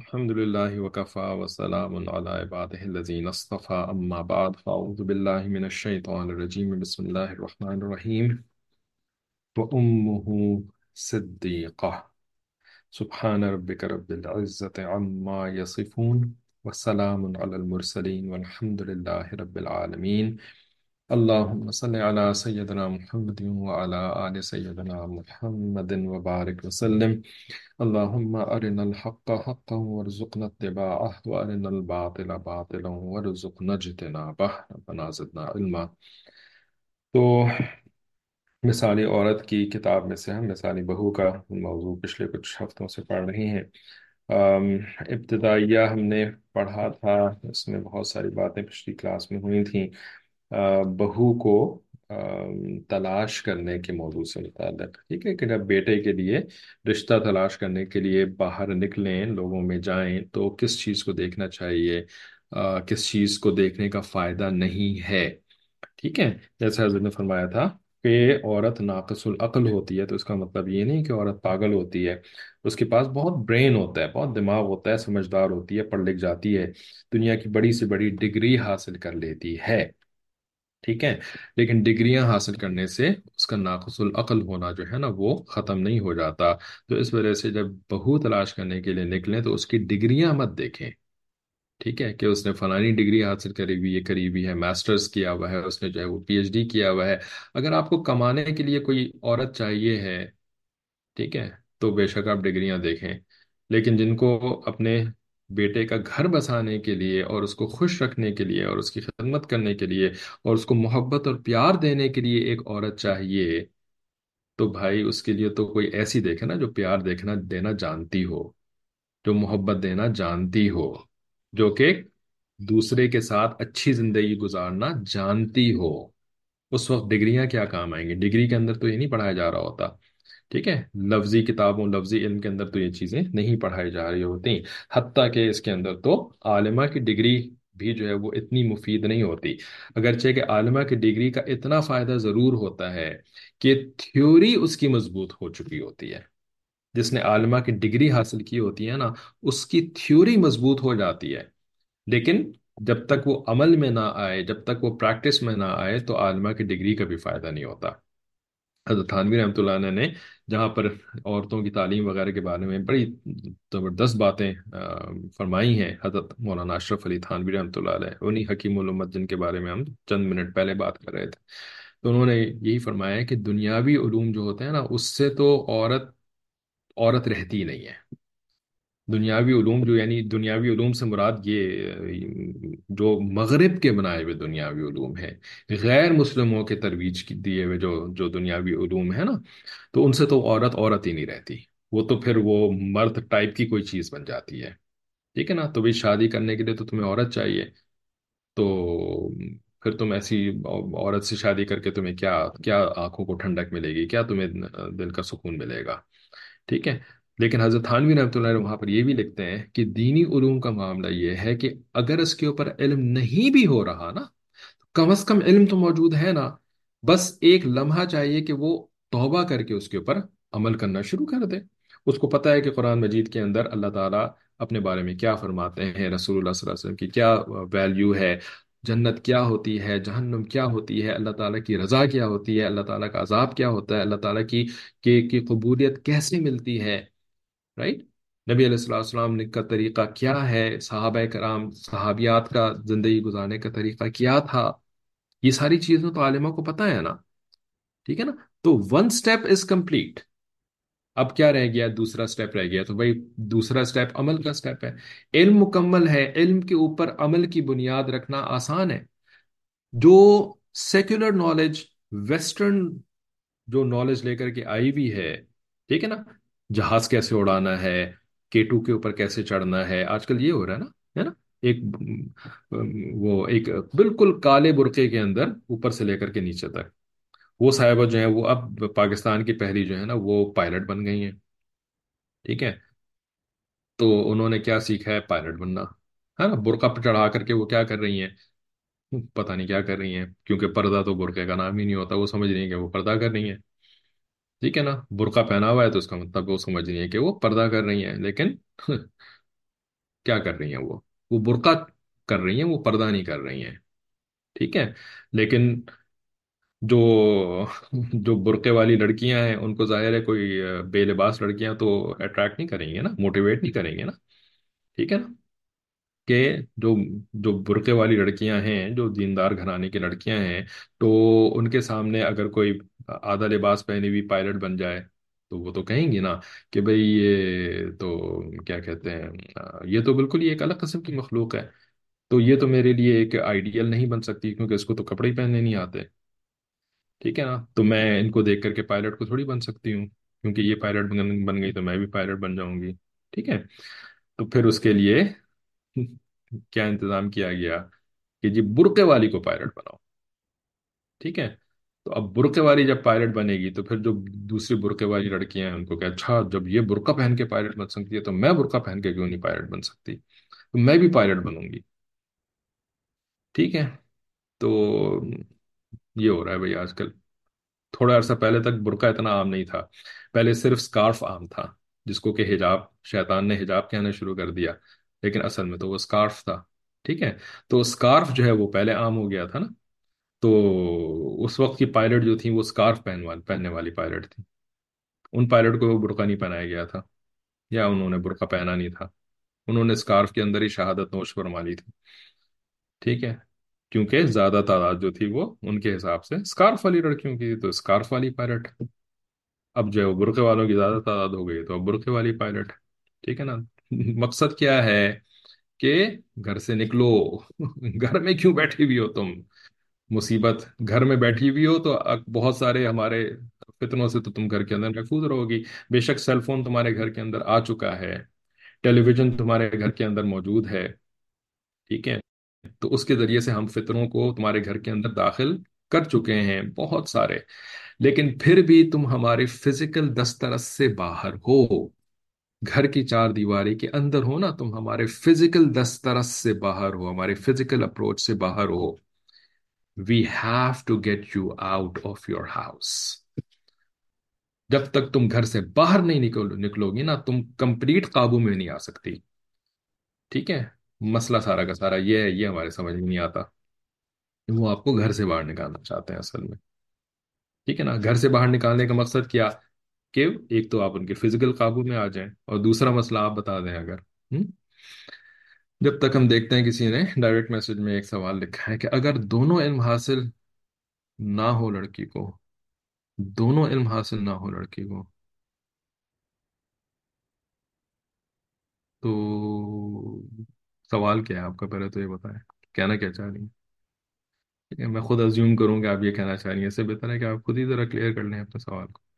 الحمد لله وكفى وسلام على عباده الذين اصطفى. أما بعد فأعوذ بالله من الشيطان الرجيم. بسم الله الرحمن الرحيم. وأمه صديقة. سبحان ربك رب العزة عما يصفون وسلام على المرسلين والحمد لله رب العالمين. اللهم صل على سيدنا محمد وعلى آل سيدنا محمد وبارك وسلم. اللهم أرنا الحق حقا وارزقنا اتباعه، وأرنا الباطل باطلا وارزقنا اجتنابه. ربنا زدنا علما. تو مثالی عورت کی کتاب میں سے ہم مثالی بہو کا موضوع پچھلے کچھ ہفتوں سے پڑھ رہے ہیں۔ ابتدائیہ ہم نے پڑھا تھا، اس میں بہت ساری باتیں پچھلی کلاس میں ہوئی تھیں۔ بہو کو تلاش کرنے کے موضوع سے متعلق ٹھیک ہے کہ جب بیٹے کے لیے رشتہ تلاش کرنے کے لیے باہر نکلیں، لوگوں میں جائیں، تو کس چیز کو دیکھنا چاہیے؟ کس چیز کو دیکھنے کا فائدہ نہیں ہے؟ ٹھیک ہے؟ جیسے حضرت نے فرمایا تھا کہ عورت ناقص العقل ہوتی ہے، تو اس کا مطلب یہ نہیں کہ عورت پاگل ہوتی ہے۔ اس کے پاس بہت برین ہوتا ہے، بہت دماغ ہوتا ہے، سمجھدار ہوتی ہے، پڑھ لکھ جاتی ہے۔ دنیا کی بڑی سے بڑی ڈگری حاصل کر لیتی ہے۔ ٹھیک ہے؟ لیکن ڈگریاں حاصل کرنے سے اس کا ناقص العقل ہونا جو ہے نا وہ ختم نہیں ہو جاتا۔ تو اس وجہ سے جب بہو تلاش کرنے کے لیے نکلیں تو اس کی ڈگریاں مت دیکھیں۔ ٹھیک ہے کہ اس نے فلانی ڈگری حاصل کری ہوئی ہے کری ہوئی ہے، ماسٹرز کیا ہوا ہے، اس نے جو ہے وہ پی ایچ ڈی کیا ہوا ہے۔ اگر آپ کو کمانے کے لیے کوئی عورت چاہیے ہے، ٹھیک ہے، تو بے شک آپ ڈگریاں دیکھیں۔ لیکن جن کو اپنے بیٹے کا گھر بسانے کے لیے اور اس کو خوش رکھنے کے لیے اور اس کی خدمت کرنے کے لیے اور اس کو محبت اور پیار دینے کے لیے ایک عورت چاہیے، تو بھائی اس کے لیے تو کوئی ایسی دیکھے نا جو پیار دیکھنا دینا جانتی ہو، جو محبت دینا جانتی ہو، جو کہ دوسرے کے ساتھ اچھی زندگی گزارنا جانتی ہو۔ اس وقت ڈگریاں کیا کام آئیں گی؟ ڈگری کے اندر تو یہ نہیں پڑھایا جا رہا ہوتا۔ ٹھیک ہے، لفظی کتابوں، لفظی علم کے اندر تو یہ چیزیں نہیں پڑھائی جا رہی ہوتی، حتیٰ کہ اس کے اندر تو عالمہ کی ڈگری بھی جو ہے وہ اتنی مفید نہیں ہوتی۔ اگرچہ کہ عالمہ کی ڈگری کا اتنا فائدہ ضرور ہوتا ہے کہ تھیوری اس کی مضبوط ہو چکی ہوتی ہے۔ جس نے عالمہ کی ڈگری حاصل کی ہوتی ہے نا، اس کی تھیوری مضبوط ہو جاتی ہے۔ لیکن جب تک وہ عمل میں نہ آئے، جب تک وہ پریکٹس میں نہ آئے، تو عالمہ کی ڈگری کا بھی فائدہ نہیں ہوتا۔ حضرت تھانوی رحمۃ اللہ عنہ نے جہاں پر عورتوں کی تعلیم وغیرہ کے بارے میں بڑی زبردست باتیں فرمائی ہیں، حضرت مولانا اشرف علی تھانوی رحمۃ اللہ علیہ، انہی حکیم الامت جن کے بارے میں ہم چند منٹ پہلے بات کر رہے تھے۔ تو انہوں نے یہی فرمایا ہے کہ دنیاوی علوم جو ہوتے ہیں نا، اس سے تو عورت عورت رہتی ہی نہیں ہے۔ دنیاوی علوم جو یعنی دنیاوی علوم سے مراد یہ، جو مغرب کے بنائے ہوئے دنیاوی علوم ہیں، غیر مسلموں کے ترویج کی، دیے ہوئے جو جو دنیاوی علوم ہے نا، تو ان سے تو عورت عورت ہی نہیں رہتی۔ وہ تو پھر وہ مرد ٹائپ کی کوئی چیز بن جاتی ہے۔ ٹھیک ہے نا؟ تو بھی شادی کرنے کے لیے تو تمہیں عورت چاہیے۔ تو پھر تم ایسی عورت سے شادی کر کے تمہیں کیا کیا آنکھوں کو ٹھنڈک ملے گی؟ کیا تمہیں دل کا سکون ملے گا؟ ٹھیک ہے؟ لیکن حضرت تھانوی رحمۃ اللہ علیہ وہاں پر یہ بھی لکھتے ہیں کہ دینی علوم کا معاملہ یہ ہے کہ اگر اس کے اوپر علم نہیں بھی ہو رہا نا کم از کم علم تو موجود ہے نا بس ایک لمحہ چاہیے کہ وہ توبہ کر کے اس کے اوپر عمل کرنا شروع کر دے۔ اس کو پتہ ہے کہ قرآن مجید کے اندر اللہ تعالیٰ اپنے بارے میں کیا فرماتے ہیں رسول اللہ صلی اللہ علیہ وسلم کی کیا ویلیو ہے جنت کیا ہوتی ہے جہنم کیا ہوتی ہے اللہ تعالیٰ کی رضا کیا ہوتی ہے اللہ تعالیٰ کا عذاب کیا ہوتا ہے اللہ تعالیٰ کی کی, کی قبولیت کیسے ملتی ہے۔ رائٹ نبی علیہ الصلوۃ والسلام نے کا طریقہ کیا ہے؟ صحابہ کرام، صحابیات کا زندگی گزارنے کا طریقہ کیا تھا؟ یہ ساری چیزیں تو عالمہ کو پتہ ہے نا۔ ٹھیک ہے نا؟ تو ون سٹیپ از کمپلیٹ اب کیا رہ گیا؟ دوسرا سٹیپ رہ گیا۔ تو بھائی، دوسرا سٹیپ عمل کا سٹیپ ہے۔ علم مکمل ہے۔ علم کے اوپر عمل کی بنیاد رکھنا آسان ہے۔ جو سیکولر نالج ویسٹرن جو نالج لے کر کے آئی بھی ہے، ٹھیک ہے نا؟ جہاز کیسے اڑانا ہے کیٹو کے اوپر کیسے چڑھنا ہے، آج کل یہ ہو رہا ہے نا ہے نا؟ ایک وہ ایک بالکل کالے برقعے کے اندر اوپر سے لے کر کے نیچے تک۔ وہ صاحبہ جو ہیں وہ اب پاکستان کی پہلی جو ہے نا، وہ پائلٹ بن گئی ہیں۔ ٹھیک ہے؟ تو انہوں نے کیا سیکھا ہے؟ پائلٹ بننا۔ ہے نا؟ برقع پہ چڑھا کر کے وہ کیا کر رہی ہیں؟ پتہ نہیں کیا کر رہی ہیں، کیونکہ پردہ تو برقعے کا نام ہی نہیں ہوتا، وہ سمجھ رہی ہیں کہ وہ پردہ کر رہی ہیں۔ ٹھیک ہے نا؟ برقع پہنا ہوا ہے تو اس کا مطلب وہ سمجھ رہی ہیں کہ وہ پردہ کر رہی ہیں، لیکن کیا کر رہی ہیں وہ؟ وہ برقع کر رہی ہیں، وہ پردہ نہیں کر رہی ہیں، ٹھیک ہے؟ لیکن جو جو برقعے والی لڑکیاں ہیں، ان کو ظاہر ہے کوئی بے لباس لڑکیاں تو اٹریکٹ نہیں کریں گے نا موٹیویٹ نہیں کریں گے نا، ٹھیک ہے نا؟ کہ جو جو برقعے والی لڑکیاں ہیں، جو دیندار گھرانے کی لڑکیاں ہیں، تو ان کے سامنے اگر کوئی آدھا لباس پہنی ہوئی پائلٹ بن جائے، تو وہ تو کہیں گی نا کہ بھئی یہ تو کیا کہتے ہیں، یہ تو بالکل ہی ایک الگ قسم کی مخلوق ہے۔ تو یہ تو میرے لیے ایک آئیڈیل نہیں بن سکتی کیونکہ اس کو تو کپڑے ہی پہننے نہیں آتے۔ ٹھیک ہے نا؟ تو میں ان کو دیکھ کر کے پائلٹ کو تھوڑی بن سکتی ہوں، کیونکہ یہ پائلٹ بن گئی تو میں بھی پائلٹ بن جاؤں گی۔ ٹھیک ہے؟ تو پھر اس کے لیے کیا انتظام کیا گیا کہ جی برقعے والی کو پائلٹ بناؤ۔ ٹھیک ہے؟ تو اب برقعے والی جب پائلٹ بنے گی تو پھر جو دوسری برقعے والی لڑکیاں ہیں ان کو کہ اچھا جب یہ برقع پہن کے پائلٹ بن سکتی ہے تو میں برقع پہن کے کیوں نہیں پائلٹ بن سکتی؟ تو میں بھی پائلٹ بنوں گی۔ ٹھیک ہے؟ تو یہ ہو رہا ہے بھائی آج کل۔ تھوڑا عرصہ پہلے تک برقع اتنا عام نہیں تھا۔ پہلے صرف سکارف عام تھا، جس کو کہ حجاب، شیطان نے حجاب کہنا شروع کر دیا۔ لیکن اصل میں تو وہ سکارف تھا، ٹھیک ہے؟ تو سکارف جو ہے وہ پہلے عام ہو گیا تھا نا، تو اس وقت کی پائلٹ جو تھیں وہ سکارف پہن والی پہننے والی پائلٹ تھی ان پائلٹ کو وہ برقع نہیں پہنایا گیا تھا، یا انہوں نے برقع پہنا نہیں تھا۔ انہوں نے سکارف کے اندر ہی شہادت نوش فرما لی تھی۔ ٹھیک ہے؟ کیونکہ زیادہ تعداد جو تھی وہ ان کے حساب سے سکارف والی لڑکیوں کی تھی، تو سکارف والی پائلٹ اب جو ہے وہ برقعے والوں کی زیادہ تعداد ہو گئی، تو اب برقعے والی پائلٹ ٹھیک ہے نا؟ مقصد کیا ہے کہ گھر سے نکلو گھر میں کیوں بیٹھی ہوئی ہو تم مصیبت گھر میں بیٹھی ہوئی ہو تو بہت سارے ہمارے فتنوں سے تو تم گھر کے اندر محفوظ رہو گی بے شک سیل فون تمہارے گھر کے اندر آ چکا ہے ٹیلی ویژن تمہارے گھر کے اندر موجود ہے ٹھیک ہے تو اس کے ذریعے سے ہم فطروں کو تمہارے گھر کے اندر داخل کر چکے ہیں بہت سارے لیکن پھر بھی تم ہمارے فزیکل دسترس سے باہر ہو گھر کی چار دیواری کے اندر ہو نا تم، ہمارے فزیکل دسترس سے باہر ہو، ہمارے فزیکل اپروچ سے باہر ہو۔ We have to get you out of your house جب تک تم گھر سے باہر نہیں نکلو نکلو گی نا، تم کمپلیٹ قابو میں نہیں آ سکتی۔ ٹھیک ہے؟ مسئلہ سارا کا سارا یہ ہے، یہ ہمارے سمجھ میں نہیں آتا۔ وہ آپ کو گھر سے باہر نکالنا چاہتے ہیں اصل میں۔ ٹھیک ہے نا؟ گھر سے باہر نکالنے کا مقصد کیا؟ کہ ایک تو آپ ان کے فزیکل قابو میں آ جائیں اور دوسرا مسئلہ آپ بتا دیں اگر۔ ہم؟ جب تک ہم دیکھتے ہیں کسی نے ڈائریکٹ میسج میں ایک سوال لکھا ہے کہ اگر دونوں علم حاصل نہ ہو لڑکی کو، دونوں علم حاصل نہ ہو لڑکی کو، تو سوال کیا ہے آپ کا؟ پہلے تو یہ بتائیں، کہنا کیا چاہ رہی ہیں؟ ٹھیک ہے میں خود ازیوم کروں کہ آپ یہ کہنا چاہ رہی ہیں، اس سے بہتر ہے کہ آپ خود ہی ذرا کلیئر کر لیں اپنے سوال کو۔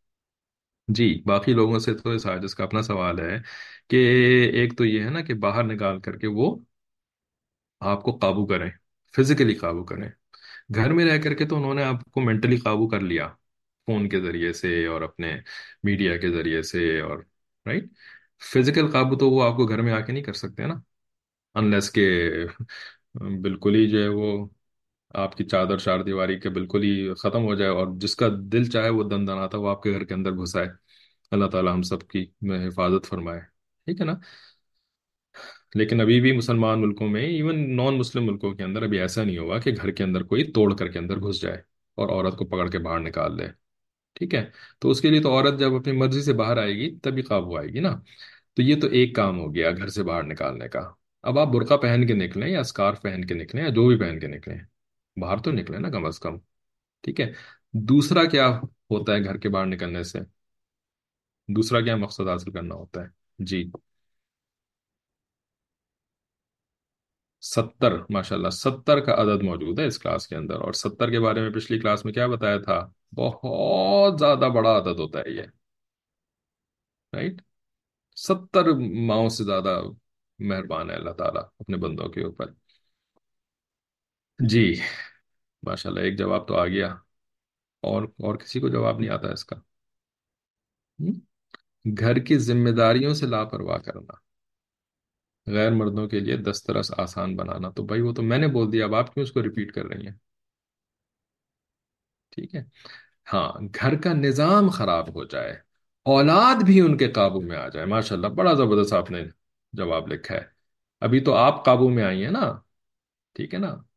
جی باقی لوگوں سے تو ساجس کا اپنا سوال ہے کہ ایک تو یہ ہے نا کہ باہر نکال کر کے وہ آپ کو قابو کریں فزیکلی قابو کریں۔ گھر میں رہ کر کے تو انہوں نے آپ کو مینٹلی قابو کر لیا، فون کے ذریعے سے اور اپنے میڈیا کے ذریعے سے اور رائٹ فزیکل قابو تو وہ آپ کو گھر میں آ کے نہیں کر سکتے نا انلیس کہ بالکل ہی جو ہے وہ آپ کی چادر چار دیواری کے بالکل ہی ختم ہو جائے اور جس کا دل چاہے وہ دن دناتا وہ آپ کے گھر کے اندر گھسائے۔ اللہ تعالی ہم سب کی حفاظت فرمائے۔ ٹھیک ہے نا؟ لیکن ابھی بھی مسلمان ملکوں میں ایون نان مسلم ملکوں کے اندر ابھی ایسا نہیں ہوا کہ گھر کے اندر کوئی توڑ کر کے اندر گھس جائے اور عورت کو پکڑ کے باہر نکال دے۔ ٹھیک ہے؟ تو اس کے لیے تو عورت جب اپنی مرضی سے باہر آئے گی تبھی قابو آئے گی نا۔ تو یہ تو ایک کام ہو گیا گھر سے باہر نکالنے کا۔ اب آپ برقع پہن کے نکلیں یا اسکارف پہن کے نکلیں یا جو بھی پہن کے نکلیں۔ باہر تو نکلیں نا کم از کم ٹھیک ہے دوسرا کیا ہوتا ہے گھر کے باہر نکلنے سے دوسرا کیا مقصد حاصل کرنا ہوتا ہے جی ستر ماشاء اللہ ستر کا عدد موجود ہے اس کلاس کے اندر اور ستر کے بارے میں پچھلی کلاس میں کیا بتایا تھا بہت زیادہ بڑا عدد ہوتا ہے یہ رائٹ ستر ماؤں سے زیادہ مہربان ہے اللہ تعالیٰ اپنے بندوں کے اوپر جی۔ ماشاء اللہ ایک جواب تو آ گیا۔ اور اور کسی کو جواب نہیں آتا اس کا۔ ہم؟ گھر کی ذمہ داریوں سے لاپرواہ کرنا۔ غیر مردوں کے لیے دسترس آسان بنانا۔ تو بھائی، وہ تو میں نے بول دیا، اب آپ کیوں اس کو ریپیٹ کر رہی ہیں؟ ٹھیک ہے۔ ہاں گھر کا نظام خراب ہو جائے، اولاد بھی ان کے قابو میں آ جائے۔ ماشاء اللہ بڑا زبردست آپ نے جواب لکھا ہے۔ ابھی تو آپ قابو میں آئی ہیں نا۔ ٹھیک ہے نا؟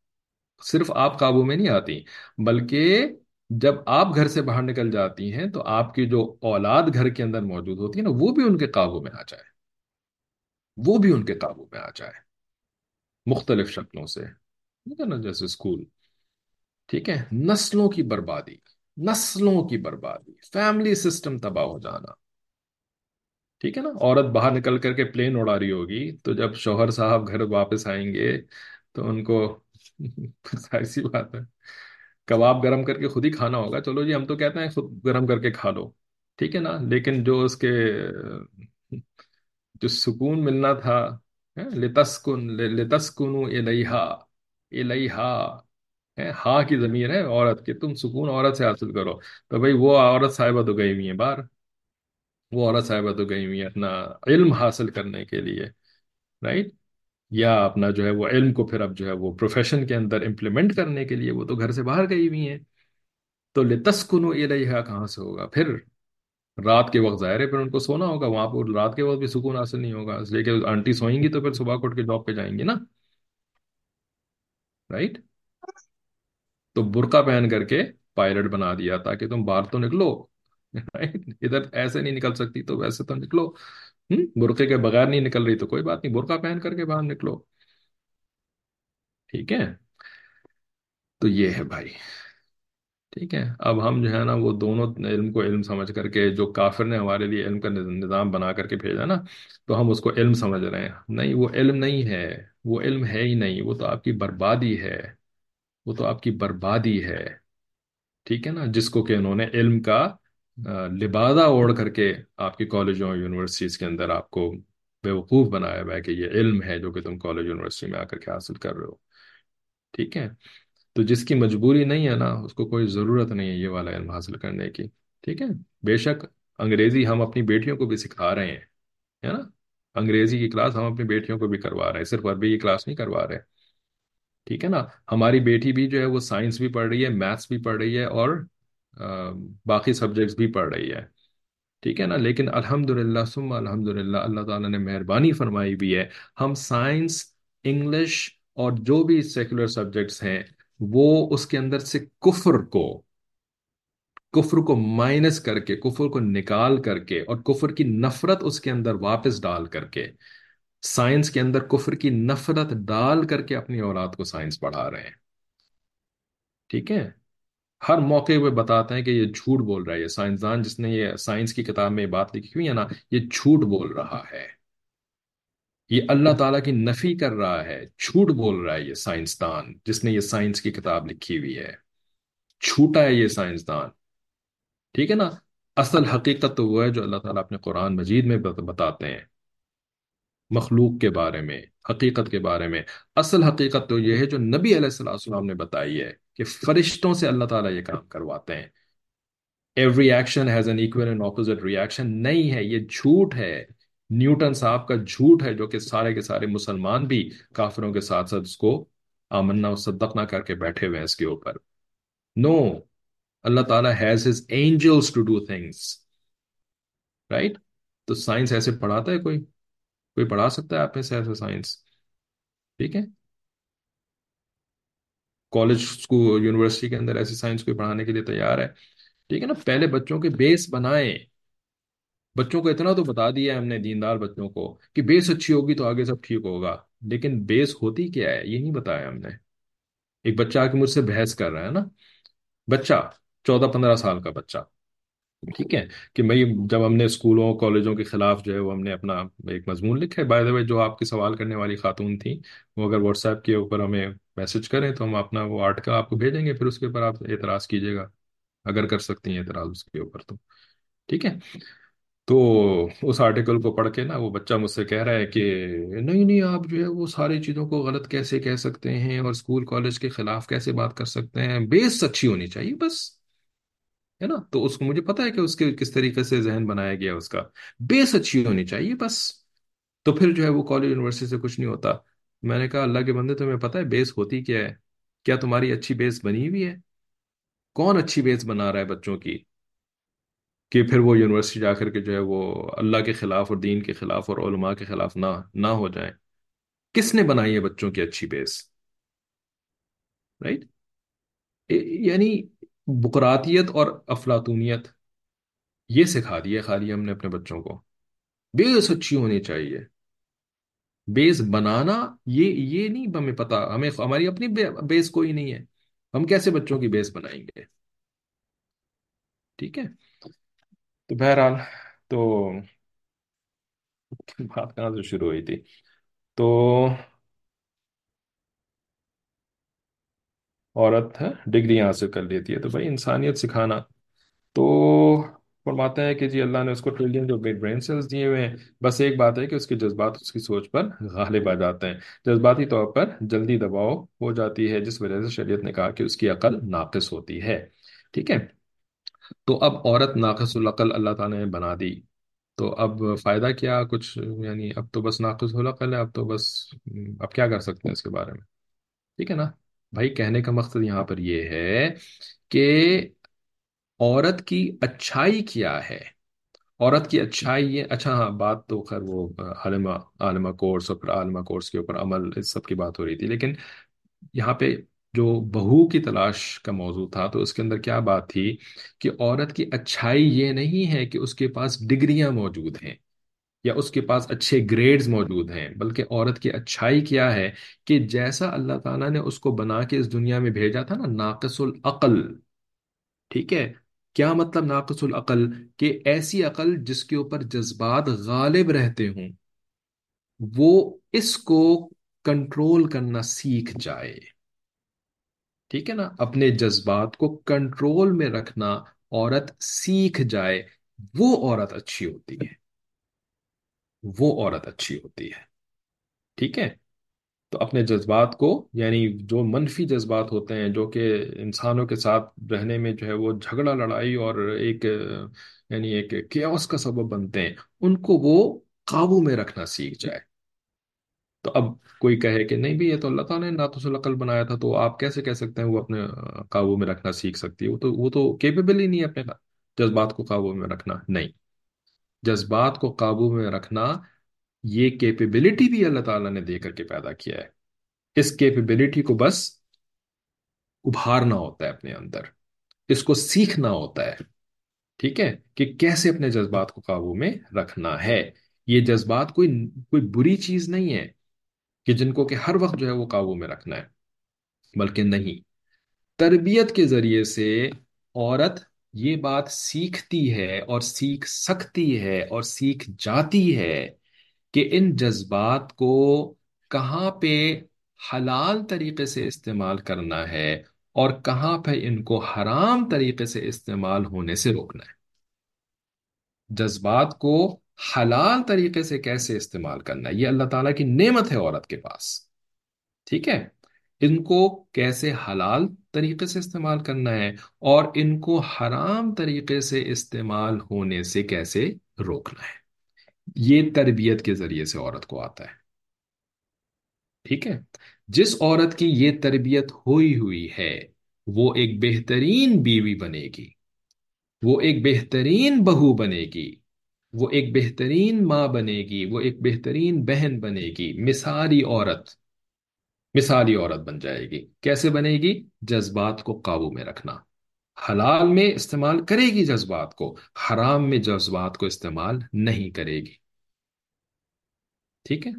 صرف آپ قابو میں نہیں آتی، بلکہ جب آپ گھر سے باہر نکل جاتی ہیں تو آپ کی جو اولاد گھر کے اندر موجود ہوتی ہے نا، وہ بھی ان کے قابو میں آ جائے۔ وہ بھی ان کے قابو میں آ جائے۔ مختلف شکلوں سے۔ ٹھیک ہے نا، جیسے اسکول ٹھیک ہے؟ نسلوں کی بربادی۔ نسلوں کی بربادی۔ فیملی سسٹم تباہ ہو جانا۔ ٹھیک ہے نا؟ عورت باہر نکل کر کے پلین اڑا رہی ہوگی تو جب شوہر صاحب گھر واپس آئیں گے تو ان کو ظاہر سی بات ہے۔ کباب گرم کر کے خود ہی کھانا ہوگا، چلو جی ہم تو کہتے ہیں خود گرم کر کے کھا لو، ٹھیک ہے نا؟ لیکن جو اس کے، جو سکون ملنا تھا لتسکن، لتسکنو الیہا الیہا ہاں کی ضمیر ہے عورت کی، تم سکون عورت سے حاصل کرو۔ تو بھائی، وہ عورت صاحبہ تو گئی ہوئی ہیں باہر۔ وہ عورت صاحبہ تو گئی ہوئی ہیں اپنا علم حاصل کرنے کے لیے رائٹ یا اپنا جو ہے وہ علم کو پھر اب جو ہے وہ پروفیشن کے اندر امپلیمنٹ کرنے کے لیے وہ تو گھر سے باہر گئی ہوئی ہیں۔ تو لتسکنو الیہا، کہاں سے ہوگا؟ پھر رات کے وقت ظاہر ہے، پھر ان کو سونا ہوگا۔ وہاں پہ رات کے وقت بھی سکون حاصل نہیں ہوگا۔ اس لیے کہ آنٹی سوئیں گی تو پھر صبح کو اٹھ کے جاب پہ جائیں گی نا۔ رائٹ تو برقع پہن کر کے پائلٹ بنا دیا تاکہ تم باہر تو نکلو۔ ادھر ایسے نہیں نکل سکتی تو ویسے تو نکلو۔ برقعے کے بغیر نہیں نکل رہی تو کوئی بات نہیں برقع پہن کر کے باہر نکلو۔ ٹھیک ہے؟ تو یہ ہے بھائی۔ ٹھیک ہے؟ اب ہم جو ہے نا وہ دونوں علم کو علم سمجھ کر کے جو کافر نے ہمارے لیے علم کا نظام بنا کر کے بھیجا نا، تو ہم اس کو علم سمجھ رہے ہیں۔ نہیں، وہ علم نہیں ہے، وہ علم ہے ہی نہیں، وہ تو آپ کی بربادی ہے۔ وہ تو آپ کی بربادی ہے۔ ٹھیک ہے نا؟ جس کو کہ انہوں نے علم کا لبادہ اوڑھ کر کے آپ کی کالجوں یونیورسٹیز کے اندر آپ کو بیوقوف بنایا ہوا ہے کہ یہ علم ہے جو کہ تم کالج یونیورسٹی میں آ کر کے حاصل کر رہے ہو۔ ٹھیک ہے؟ تو جس کی مجبوری نہیں ہے نا، اس کو کوئی ضرورت نہیں ہے یہ والا علم حاصل کرنے کی۔ ٹھیک ہے؟ بے شک انگریزی ہم اپنی بیٹیوں کو بھی سکھا رہے ہیں، ہے نا؟ انگریزی کی کلاس ہم اپنی بیٹیوں کو بھی کروا رہے ہیں، صرف عربی کی کلاس نہیں کروا رہے۔ ٹھیک ہے نا؟ ہماری بیٹی بھی جو ہے وہ سائنس بھی پڑھ رہی ہے، میتھس بھی پڑھ رہی ہے اور باقی سبجیکٹس بھی پڑھ رہی ہے۔ ٹھیک ہے نا؟ لیکن الحمد للہ سم الحمد للہ اللہ تعالیٰ نے مہربانی فرمائی بھی ہے۔ ہم سائنس انگلش اور جو بھی سیکولر سبجیکٹس ہیں، وہ اس کے اندر سے کفر کو کفر کو مائنس کر کے، کفر کو نکال کر کے اور کفر کی نفرت اس کے اندر واپس ڈال کر کے سائنس کے اندر کفر کی نفرت ڈال کر کے اپنی اولاد کو سائنس پڑھا رہے ہیں۔ ٹھیک ہے؟ ہر موقع پہ بتاتے ہیں کہ یہ جھوٹ بول رہا ہے، یہ سائنسدان جس نے یہ سائنس کی کتاب میں یہ بات لکھی ہوئی ہے نا، یہ جھوٹ بول رہا ہے۔ یہ اللہ تعالیٰ کی نفی کر رہا ہے، جھوٹ بول رہا ہے یہ سائنسدان جس نے یہ سائنس کی کتاب لکھی ہوئی ہے۔ چھوٹا ہے یہ سائنسدان ٹھیک ہے نا؟ اصل حقیقت تو وہ ہے جو اللہ تعالیٰ اپنے قرآن مجید میں بتاتے ہیں۔ مخلوق کے بارے میں، حقیقت کے بارے میں۔ اصل حقیقت تو یہ ہے جو نبی علیہ السلام نے بتائی ہے کہ فرشتوں سے اللہ تعالیٰ یہ کام کرواتے ہیں۔ Every action has an equal and opposite reaction نہیں ہے، یہ جھوٹ ہے۔ نیوٹن صاحب کا جھوٹ ہے جو کہ سارے کے سارے مسلمان بھی کافروں کے ساتھ ساتھ اس کو آمنا و صدق نہ کر کے بیٹھے ہوئے ہیں اس کے اوپر۔ No no. اللہ تعالیٰ has his angels to do things right تو سائنس ایسے پڑھاتا ہے کوئی؟ کوئی پڑھا سکتا ہے آپ میں سے ایسا سائنس ٹھیک ہے۔ کالج یونیورسٹی کے اندر ایسی سائنس کوئی پڑھانے کے لیے تیار ہے؟ ٹھیک ہے نا، پہلے بچوں کے بیس بنائیں۔ بچوں کو اتنا تو بتا دیا ہے ہم نے، دیندار بچوں کو، کہ بیس اچھی ہوگی تو آگے سب ٹھیک ہوگا۔ لیکن بیس ہوتی کیا ہے؟ یہ نہیں بتایا ہم نے۔ ایک بچہ آ کے مجھ سے بحث کر رہا ہے نا۔ بچہ، چودہ پندرہ سال کا بچہ۔ ٹھیک ہے کہ میں جب ہم نے اسکولوں کالجوں کے خلاف جو ہے وہ ہم نے اپنا ایک مضمون لکھا ہے۔ بائی دا وے جو آپ کی سوال کرنے والی خاتون تھیں وہ اگر واٹس ایپ کے اوپر ہمیں میسج کریں تو ہم اپنا وہ آرٹیکل آپ کو بھیجیں گے، پھر اس کے اوپر آپ اعتراض کیجیے گا۔ اگر کر سکتی ہیں اعتراض اس کے اوپر تو۔ ٹھیک ہے؟ تو اس آرٹیکل کو پڑھ کے نا وہ بچہ مجھ سے کہہ رہا ہے کہ نہیں نہیں، آپ جو ہے وہ ساری چیزوں کو غلط کیسے کہہ سکتے ہیں اور اسکول کالج کے خلاف کیسے بات کر سکتے ہیں؟ بیس اچھی ہونی چاہیے، بس۔ ہے نا؟ تو اس کو مجھے پتا ہے کہ اس کے کس طریقے سے ذہن بنایا گیا اس کا۔ بیس اچھی ہونی چاہیے بس۔ تو پھر جو ہے وہ کالج یونیورسٹی سے کچھ نہیں ہوتا۔ میں نے کہا، اللہ کے بندے، تمہیں پتا ہے بیس ہوتی کیا ہے؟ کیا تمہاری اچھی بیس بنی ہوئی ہے؟ کون اچھی بیس بنا رہا ہے بچوں کی؟ کہ پھر وہ یونیورسٹی جا کر کے جو ہے وہ اللہ کے خلاف اور دین کے خلاف اور علماء کے خلاف نہ نہ ہو جائیں کس نے بنائی ہے بچوں کی اچھی بیس؟ رائٹ یعنی بقراتیت اور افلاطونیت۔ یہ سکھا دیا خالی ہم نے اپنے بچوں کو۔ بیس اچھی ہونی چاہیے۔ بیس بنانا یہ یہ نہیں ہمیں پتا، ہمیں ہماری اپنی بیس کوئی نہیں ہے۔ ہم کیسے بچوں کی بیس بنائیں گے؟ ٹھیک ہے؟ تو بہرحال تو بات کہاں سے شروع ہوئی تھی؟ تو عورت ڈگری حاصل کر لیتی ہے۔ تو بھائی انسانیت سکھانا۔ تو فرماتا ہے کہ جی اللہ نے اس کو ٹریلین جو برین سیلز دیے ہوئے ہیں، بس ایک بات ہے کہ اس کے جذبات اس کی سوچ پر غالب آ جاتے ہیں۔ جذباتی طور پر جلدی دباؤ ہو جاتی ہے، جس وجہ سے شریعت نے کہا کہ اس کی عقل ناقص ہوتی ہے۔ ٹھیک ہے؟ تو اب عورت ناقص العقل اللہ تعالیٰ نے بنا دی۔ تو اب فائدہ کیا؟ کچھ یعنی اب تو بس ناقص العقل ہے، اب تو بس اب کیا کر سکتے ہیں اس کے بارے میں؟ ٹھیک ہے نا؟ بھائی کہنے کا مقصد یہاں پر یہ ہے کہ عورت کی اچھائی کیا ہے؟ عورت کی اچھائی یہ اچھا ہاں بات تو خیر وہ عالمہ عالمہ کورس اور پھر عالمہ کورس کے اوپر عمل، اس سب کی بات ہو رہی تھی، لیکن یہاں پہ جو بہو کی تلاش کا موضوع تھا، تو اس کے اندر کیا بات تھی کہ عورت کی اچھائی یہ نہیں ہے کہ اس کے پاس ڈگریاں موجود ہیں۔ یا اس کے پاس اچھے گریڈز موجود ہیں، بلکہ عورت کی اچھائی کیا ہے کہ جیسا اللہ تعالیٰ نے اس کو بنا کے اس دنیا میں بھیجا تھا نا، ناقص العقل۔ ٹھیک ہے؟ کیا مطلب ناقص العقل؟ کہ ایسی عقل جس کے اوپر جذبات غالب رہتے ہوں، وہ اس کو کنٹرول کرنا سیکھ جائے۔ ٹھیک ہے نا؟ اپنے جذبات کو کنٹرول میں رکھنا عورت سیکھ جائے، وہ عورت اچھی ہوتی ہے۔ وہ عورت اچھی ہوتی ہے۔ ٹھیک ہے؟ تو اپنے جذبات کو یعنی جو منفی جذبات ہوتے ہیں، جو کہ انسانوں کے ساتھ رہنے میں جو ہے وہ جھگڑا، لڑائی اور ایک یعنی ایک کیوس کا سبب بنتے ہیں، ان کو وہ قابو میں رکھنا سیکھ جائے۔ تو اب کوئی کہے کہ نہیں بھی یہ تو اللہ تعالیٰ نے ناقص العقل بنایا تھا، تو آپ کیسے کہہ سکتے ہیں وہ اپنے قابو میں رکھنا سیکھ سکتی ہے؟ وہ تو وہ تو کیپیبل ہی نہیں ہے اپنے جذبات کو قابو میں رکھنا، نہیں۔ جذبات کو قابو میں رکھنا یہ کیپیبلٹی بھی اللہ تعالیٰ نے دے کر کے پیدا کیا ہے۔ اس کیپیبلٹی کو بس ابھارنا ہوتا ہے اپنے اندر۔ اس کو سیکھنا ہوتا ہے۔ ٹھیک ہے؟ کہ کیسے اپنے جذبات کو قابو میں رکھنا ہے۔ یہ جذبات کوئی کوئی بری چیز نہیں ہے کہ جن کو کہ ہر وقت جو ہے وہ قابو میں رکھنا ہے، بلکہ نہیں۔ تربیت کے ذریعے سے عورت یہ بات سیکھتی ہے اور سیکھ سکتی ہے اور سیکھ جاتی ہے کہ ان جذبات کو کہاں پہ حلال طریقے سے استعمال کرنا ہے اور کہاں پہ ان کو حرام طریقے سے استعمال ہونے سے روکنا ہے۔ جذبات کو حلال طریقے سے کیسے استعمال کرنا ہے؟ یہ اللہ تعالیٰ کی نعمت ہے عورت کے پاس۔ ٹھیک ہے؟ ان کو کیسے حلال طریقے سے استعمال کرنا ہے اور ان کو حرام طریقے سے استعمال ہونے سے کیسے روکنا ہے۔ یہ تربیت کے ذریعے سے عورت کو آتا ہے۔ ٹھیک ہے؟ جس عورت کی یہ تربیت ہوئی ہوئی ہے، وہ ایک بہترین بیوی بنے گی۔ وہ ایک بہترین بہو بنے گی۔ وہ ایک بہترین ماں بنے گی۔ وہ ایک بہترین بہن بنے گی۔ مثالی عورت مثالی عورت بن جائے گی۔ کیسے بنے گی؟ جذبات کو قابو میں رکھنا۔ حلال میں استعمال کرے گی جذبات کو، حرام میں جذبات کو استعمال نہیں کرے گی۔ ٹھیک ہے؟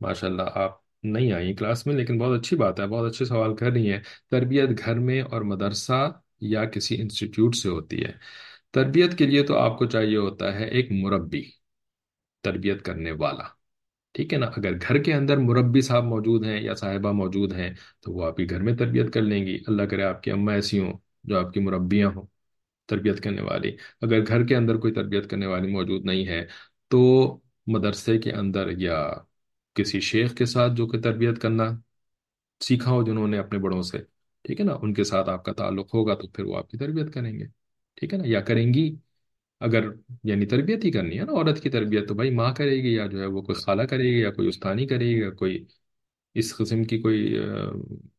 ماشاء اللہ آپ نہیں آئی کلاس میں، لیکن بہت اچھی بات ہے۔ بہت اچھے سوال کر رہی ہیں۔ تربیت گھر میں اور مدرسہ یا کسی انسٹیٹیوٹ سے ہوتی ہے۔ تربیت کے لیے تو آپ کو چاہیے ہوتا ہے ایک مربی، تربیت کرنے والا۔ ٹھیک ہے نا؟ اگر گھر کے اندر مربی صاحب موجود ہیں یا صاحبہ موجود ہیں، تو وہ آپ کے گھر میں تربیت کر لیں گی۔ اللہ کرے آپ کی اماں ایسی ہوں جو آپ کی مربیاں ہوں تربیت کرنے والی۔ اگر گھر کے اندر کوئی تربیت کرنے والی موجود نہیں ہے، تو مدرسے کے اندر یا کسی شیخ کے ساتھ جو کہ تربیت کرنا سیکھا ہو جنہوں نے اپنے بڑوں سے، ٹھیک ہے نا؟ ان کے ساتھ آپ کا تعلق ہوگا تو پھر وہ آپ کی تربیت کریں گے، ٹھیک ہے نا؟ یا کریں گی اگر یعنی تربیت ہی کرنی ہے نا، عورت کی تربیت تو بھائی ماں کرے گی یا جو ہے وہ کوئی خالہ کرے گی یا کوئی استانی کرے گی یا کوئی اس قسم کی کوئی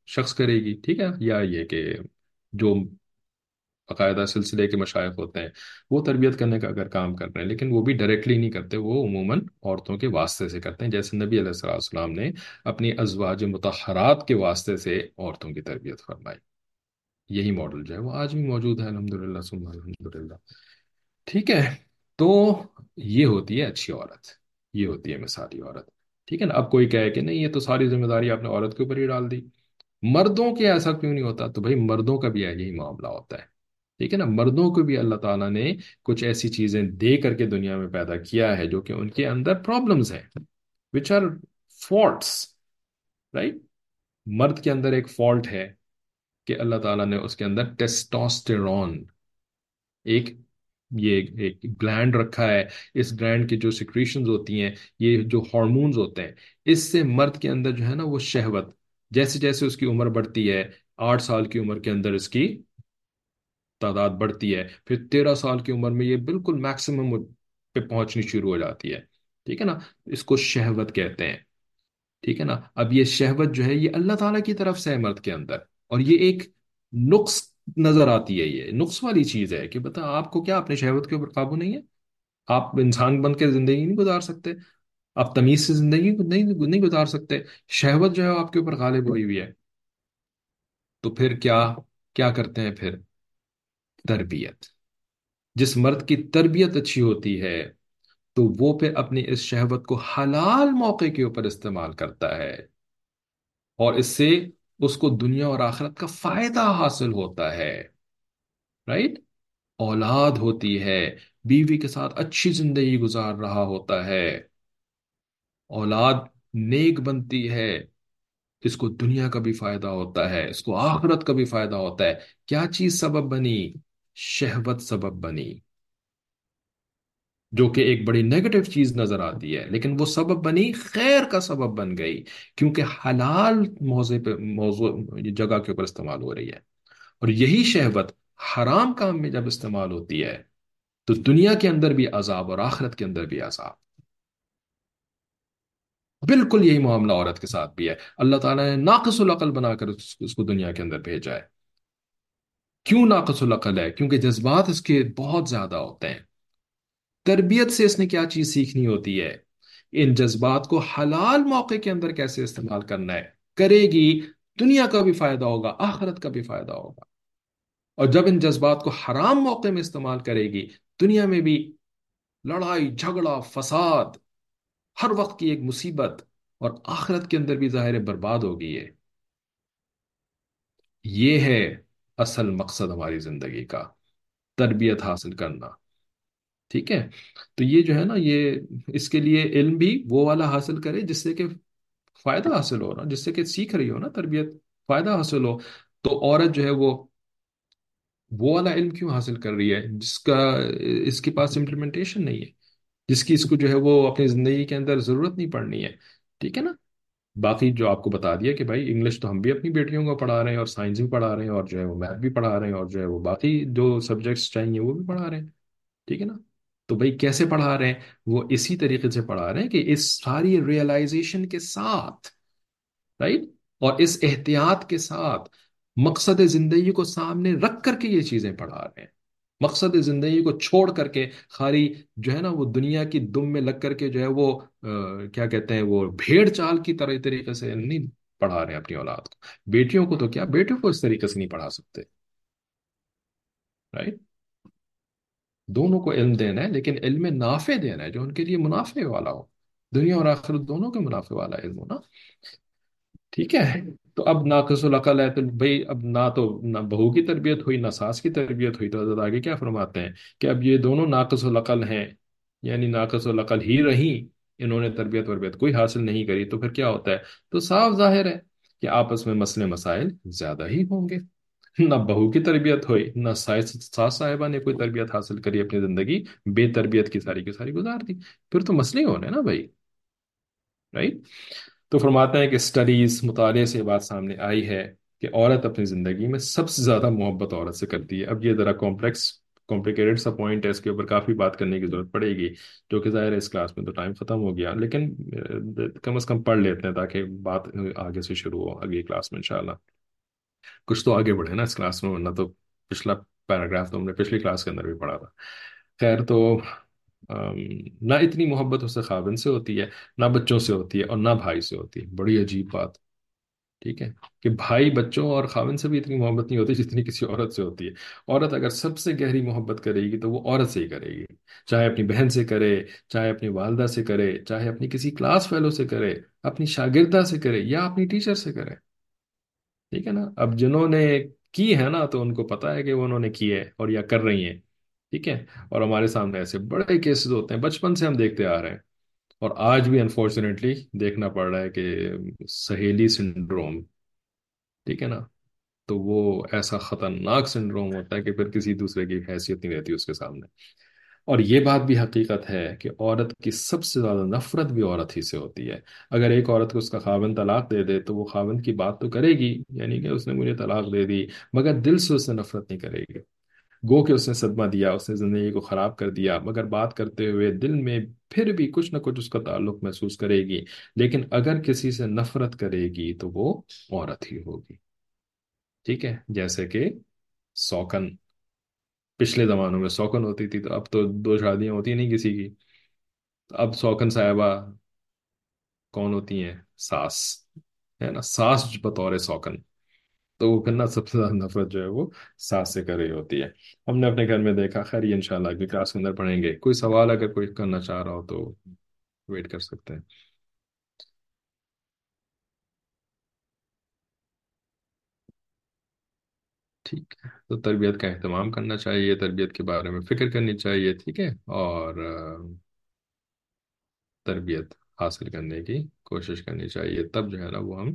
شخص کرے گی، ٹھیک ہے؟ یا یہ کہ جو باقاعدہ سلسلے کے مشائق ہوتے ہیں، وہ تربیت کرنے کا اگر کام کر رہے ہیں، لیکن وہ بھی ڈائریکٹلی نہیں کرتے، وہ عموماً عورتوں کے واسطے سے کرتے ہیں۔ جیسے نبی علیہ السلام نے اپنی ازواج متحرات کے واسطے سے عورتوں کی تربیت فرمائی۔ یہی ماڈل جو ہے وہ آج بھی موجود ہے الحمد للہ الحمد للہ ٹھیک ہے؟ تو یہ ہوتی ہے اچھی عورت، یہ ہوتی ہے مثالی عورت۔ ٹھیک ہے نا؟ اب کوئی کہے کہ نہیں، یہ تو ساری ذمہ داری آپ نے عورت کے اوپر ہی ڈال دی۔ مردوں کے ایسا کیوں نہیں ہوتا؟ تو بھائی مردوں کا بھی یہی معاملہ ہوتا ہے۔ ٹھیک ہے نا؟ مردوں کو بھی اللہ تعالیٰ نے کچھ ایسی چیزیں دے کر کے دنیا میں پیدا کیا ہے جو کہ ان کے اندر پرابلمز ہیں وچ آر فالٹس رائٹ مرد کے اندر ایک فالٹ ہے کہ اللہ تعالیٰ نے اس کے اندر ٹیسٹوسٹیرون ایک یہ ایک گلینڈ رکھا ہے، اس گلینڈ کی جو سیکریشنز ہوتی ہیں، یہ جو ہارمونز ہوتے ہیں، اس سے مرد کے اندر جو ہے نا وہ شہوت، جیسے جیسے اس کی عمر بڑھتی ہے، آٹھ سال کی عمر کے اندر اس کی تعداد بڑھتی ہے، پھر تیرہ سال کی عمر میں یہ بالکل میکسیمم پہ پہنچنی شروع ہو جاتی ہے۔ ٹھیک ہے نا؟ اس کو شہوت کہتے ہیں۔ ٹھیک ہے نا؟ اب یہ شہوت جو ہے، یہ اللہ تعالیٰ کی طرف سے ہے مرد کے اندر، اور یہ ایک نقص نظر آتی ہے یہ۔ نقص والی چیز ہے کہ بتا آپ کو کیا اپنے شہوت کے اوپر قابو نہیں ہے۔ آپ انسان بن کے زندگی نہیں گزار سکتے۔ آپ تمیز سے زندگی نہیں نہیں گزار سکتے۔ شہوت جو ہے آپ کے اوپر غالب ہوئی ہوئی ہے۔ تو پھر کیا کیا کرتے ہیں پھر؟ تربیت۔ جس مرد کی تربیت اچھی ہوتی ہے، تو وہ پھر اپنی اس شہوت کو حلال موقع کے اوپر استعمال کرتا ہے۔ اور اس سے اس کو دنیا اور آخرت کا فائدہ حاصل ہوتا ہے رائٹ اولاد ہوتی ہے، بیوی کے ساتھ اچھی زندگی گزار رہا ہوتا ہے، اولاد نیک بنتی ہے، اس کو دنیا کا بھی فائدہ ہوتا ہے، اس کو آخرت کا بھی فائدہ ہوتا ہے۔ کیا چیز سبب بنی؟ شہوت سبب بنی۔ جو کہ ایک بڑی نیگیٹو چیز نظر آتی ہے، لیکن وہ سبب بنی، خیر کا سبب بن گئی، کیونکہ حلال موضوع پہ، موضوع، جگہ کے اوپر استعمال ہو رہی ہے۔ اور یہی شہوت حرام کام میں جب استعمال ہوتی ہے، تو دنیا کے اندر بھی عذاب اور آخرت کے اندر بھی عذاب۔ بالکل یہی معاملہ عورت کے ساتھ بھی ہے۔ اللہ تعالیٰ نے ناقص العقل بنا کر اس کو دنیا کے اندر بھیجا ہے۔ کیوں ناقص العقل ہے؟ کیونکہ جذبات اس کے بہت زیادہ ہوتے ہیں۔ تربیت سے اس نے کیا چیز سیکھنی ہوتی ہے؟ ان جذبات کو حلال موقع کے اندر کیسے استعمال کرنا ہے؟ کرے گی، دنیا کا بھی فائدہ ہوگا، آخرت کا بھی فائدہ ہوگا۔ اور جب ان جذبات کو حرام موقع میں استعمال کرے گی، دنیا میں بھی لڑائی، جھگڑا، فساد، ہر وقت کی ایک مصیبت اور آخرت کے اندر بھی ظاہر برباد ہو گئی ہے۔ یہ ہے اصل مقصد ہماری زندگی کا، تربیت حاصل کرنا۔ ٹھیک ہے؟ تو یہ جو ہے نا، یہ اس کے لیے علم بھی وہ والا حاصل کرے جس سے کہ فائدہ حاصل ہو، نا، جس سے کہ سیکھ رہی ہو، نا، تربیت، فائدہ حاصل ہو۔ تو عورت جو ہے وہ وہ والا علم کیوں حاصل کر رہی ہے؟ جس کا، اس کے پاس امپلیمنٹیشن نہیں ہے، جس کی اس کو جو ہے وہ اپنی زندگی کے اندر ضرورت نہیں پڑنی ہے۔ ٹھیک ہے نا؟ باقی جو آپ کو بتا دیا کہ بھائی انگلش تو ہم بھی اپنی بیٹیوں کو پڑھا رہے ہیں اور سائنس بھی پڑھا رہے ہیں اور جو ہے وہ میتھ بھی پڑھا رہے ہیں اور جو ہے وہ باقی جو سبجیکٹس چاہیے وہ بھی پڑھا رہے ہیں۔ ٹھیک ہے نا؟ تو بھائی کیسے پڑھا رہے ہیں؟ وہ اسی طریقے سے پڑھا رہے ہیں کہ اس ساری ریئلائزیشن کے ساتھ رائٹ اور اس احتیاط کے ساتھ مقصد زندگی کو سامنے رکھ کر کے یہ چیزیں پڑھا رہے ہیں۔ مقصد زندگی کو چھوڑ کر کے خالی جو ہے نا وہ دنیا کی دم میں لگ کر کے جو ہے وہ کیا کہتے ہیں، وہ بھیڑ چال کی طرح طریقے سے نہیں پڑھا رہے ہیں اپنی اولاد کو۔ بیٹیوں کو تو کیا؟ بیٹیوں کو اس طریقے سے نہیں پڑھا سکتے۔ رائٹ دونوں کو علم دینا ہے، لیکن علم نافع دینا ہے، جو ان کے لیے منافع والا ہو۔ دنیا اور آخرت دونوں کے منافع والا علم ہونا ٹھیک ہے؟ تو اب ناقص العقل ہے تو بھائی اب نہ تو نہ بہو کی تربیت ہوئی، نہ ساس کی تربیت ہوئی۔ تو حضرت آگے کیا فرماتے ہیں؟ کہ اب یہ دونوں ناقص العقل ہیں یعنی ناقص العقل ہی رہی، انہوں نے تربیت وربیت کوئی حاصل نہیں کری، تو پھر کیا ہوتا ہے؟ تو صاف ظاہر ہے کہ آپس میں مسئلے مسائل زیادہ ہی ہوں گے۔ نہ بہو کی تربیت ہوئی، نہ ساس صاحبہ نے کوئی تربیت حاصل کری اپنی زندگی، بے تربیت کی ساری کی ساری گزار دی۔ پھر تو مسئلے ہونے نا بھائی۔ رائٹ تو فرماتے ہیں کہ اسٹڈیز مطالعے سے بات سامنے آئی ہے کہ عورت اپنی زندگی میں سب سے زیادہ محبت عورت سے کرتی ہے۔ اب یہ ذرا کمپلیکس کمپلیکیٹڈ سا پوائنٹ ہے، اس کے اوپر کافی بات کرنے کی ضرورت پڑے گی، جو کہ ظاہر ہے اس کلاس میں تو ٹائم ختم ہو گیا۔ لیکن، کم از کم پڑھ لیتے ہیں تاکہ بات آگے سے شروع ہو، اگلی کلاس میں انشاءاللہ۔ کچھ تو آگے بڑھے نا اس کلاس میں، ورنہ تو پچھلا پیراگراف تو ہم نے پچھلی کلاس کے اندر بھی پڑھا تھا۔ خیر تو نہ اتنی محبت اسے خاوند سے ہوتی ہے، نہ بچوں سے ہوتی ہے اور نہ بھائی سے ہوتی ہے۔ بڑی عجیب بات۔ ٹھیک ہے؟ کہ بھائی بچوں اور خاوند سے بھی اتنی محبت نہیں ہوتی جتنی کسی عورت سے ہوتی ہے۔ عورت اگر سب سے گہری محبت کرے گی تو وہ عورت سے ہی کرے گی۔ چاہے اپنی بہن سے کرے، چاہے اپنی والدہ سے کرے، چاہے اپنی کسی کلاس فیلو سے کرے، اپنی شاگردہ سے کرے یا اپنی ٹیچر سے کرے۔ ٹھیک ہے نا؟ اب جنہوں نے کی ہے نا، تو ان کو پتا ہے کہ وہ انہوں نے کی ہے اور یا کر رہی ہیں، ٹھیک ہے؟ اور ہمارے سامنے ایسے بڑے کیسز ہوتے ہیں، بچپن سے ہم دیکھتے آ رہے ہیں۔ اور آج بھی انفارچونیٹلی دیکھنا پڑ رہا ہے کہ سہیلی سنڈروم ٹھیک ہے نا؟ تو وہ ایسا خطرناک سنڈروم ہوتا ہے کہ پھر کسی دوسرے کی حیثیت نہیں رہتی اس کے سامنے۔ اور یہ بات بھی حقیقت ہے کہ عورت کی سب سے زیادہ نفرت بھی عورت ہی سے ہوتی ہے۔ اگر ایک عورت کو اس کا خاوند طلاق دے دے تو وہ خاوند کی بات تو کرے گی یعنی کہ اس نے مجھے طلاق دے دی، مگر دل سے اس سے نفرت نہیں کرے گی۔ گو کہ اس نے صدمہ دیا، اس نے زندگی کو خراب کر دیا، مگر بات کرتے ہوئے دل میں پھر بھی کچھ نہ کچھ اس کا تعلق محسوس کرے گی۔ لیکن اگر کسی سے نفرت کرے گی تو وہ عورت ہی ہوگی۔ ٹھیک ہے، جیسے کہ سوکن۔ پچھلے زمانوں میں سوکن ہوتی تھی تو اب تو دو شادیاں ہوتی نہیں کسی کی۔ اب سوکن صاحبہ کون ہوتی ہیں؟ ساس، ہے نا؟ ساس بطور سوکن۔ تو وہ کرنا سب سے زیادہ نفرت جو ہے وہ ساس سے کر رہی ہوتی ہے۔ ہم نے اپنے گھر میں دیکھا، خیر یہ انشاءاللہ اگلی کلاس کے اندر پڑھیں گے۔ کوئی سوال اگر کوئی کرنا چاہ رہا ہو تو ویٹ کر سکتے ہیں۔ ٹھیک ہے۔ تو تربیت کا اہتمام کرنا چاہیے، تربیت کے بارے میں فکر کرنی چاہیے، ٹھیک ہے۔ اور تربیت حاصل کرنے کی کوشش کرنی چاہیے۔ تب جو ہے نا وہ ہم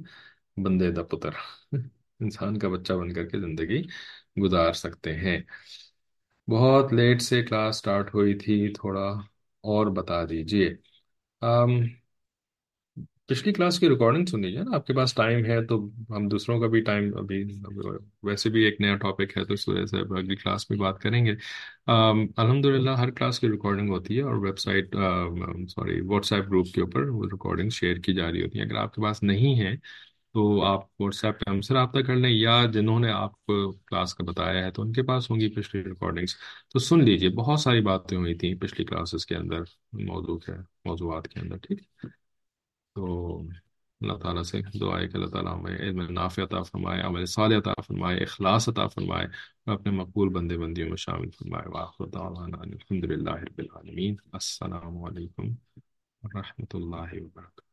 بندے دا پتر انسان کا بچہ بن کر کے زندگی گزار سکتے ہیں۔ بہت لیٹ سے کلاس سٹارٹ ہوئی تھی، تھوڑا اور بتا دیجیے۔ پچھلی کلاس کی ریکارڈنگ سن لیجیے نا؟ آپ کے پاس ٹائم ہے تو ہم دوسروں کا بھی ٹائم ابھی ویسے بھی ایک نیا ٹاپک ہے تو اس وجہ سے اگلی کلاس میں بات کریں گے۔ الحمد للہ ہر کلاس کی ریکارڈنگ ہوتی ہے اور website sorry WhatsApp group کے اوپر وہ ریکارڈنگ شیئر کی جا رہی ہوتی ہیں۔ اگر آپ کے پاس نہیں ہے تو آپ واٹس ایپ پہ ہم سے رابطہ کر لیں یا جنہوں نے آپ کو کلاس کا بتایا ہے تو ان کے پاس ہوں گی پچھلی ریکارڈنگس تو سن لیجیے بہت ساری باتیں ہوئی تھیں پچھلی کلاسز کے اندر موضوع کے، موضوعات کے اندر، ٹھیک تو اللہ تعالیٰ سے دعا ہے کہ اللہ تعالیٰ ہمیں علم نافع عطا فرمائے، عمل صالح عطا فرمائے، اخلاص عطا فرمائے اور اپنے مقبول بندے بندیوں میں شامل فرمائے۔ واخر دعوانا الحمد للہ رب العالمین۔ السلام علیکم ورحمۃ اللہ وبرکاتہ۔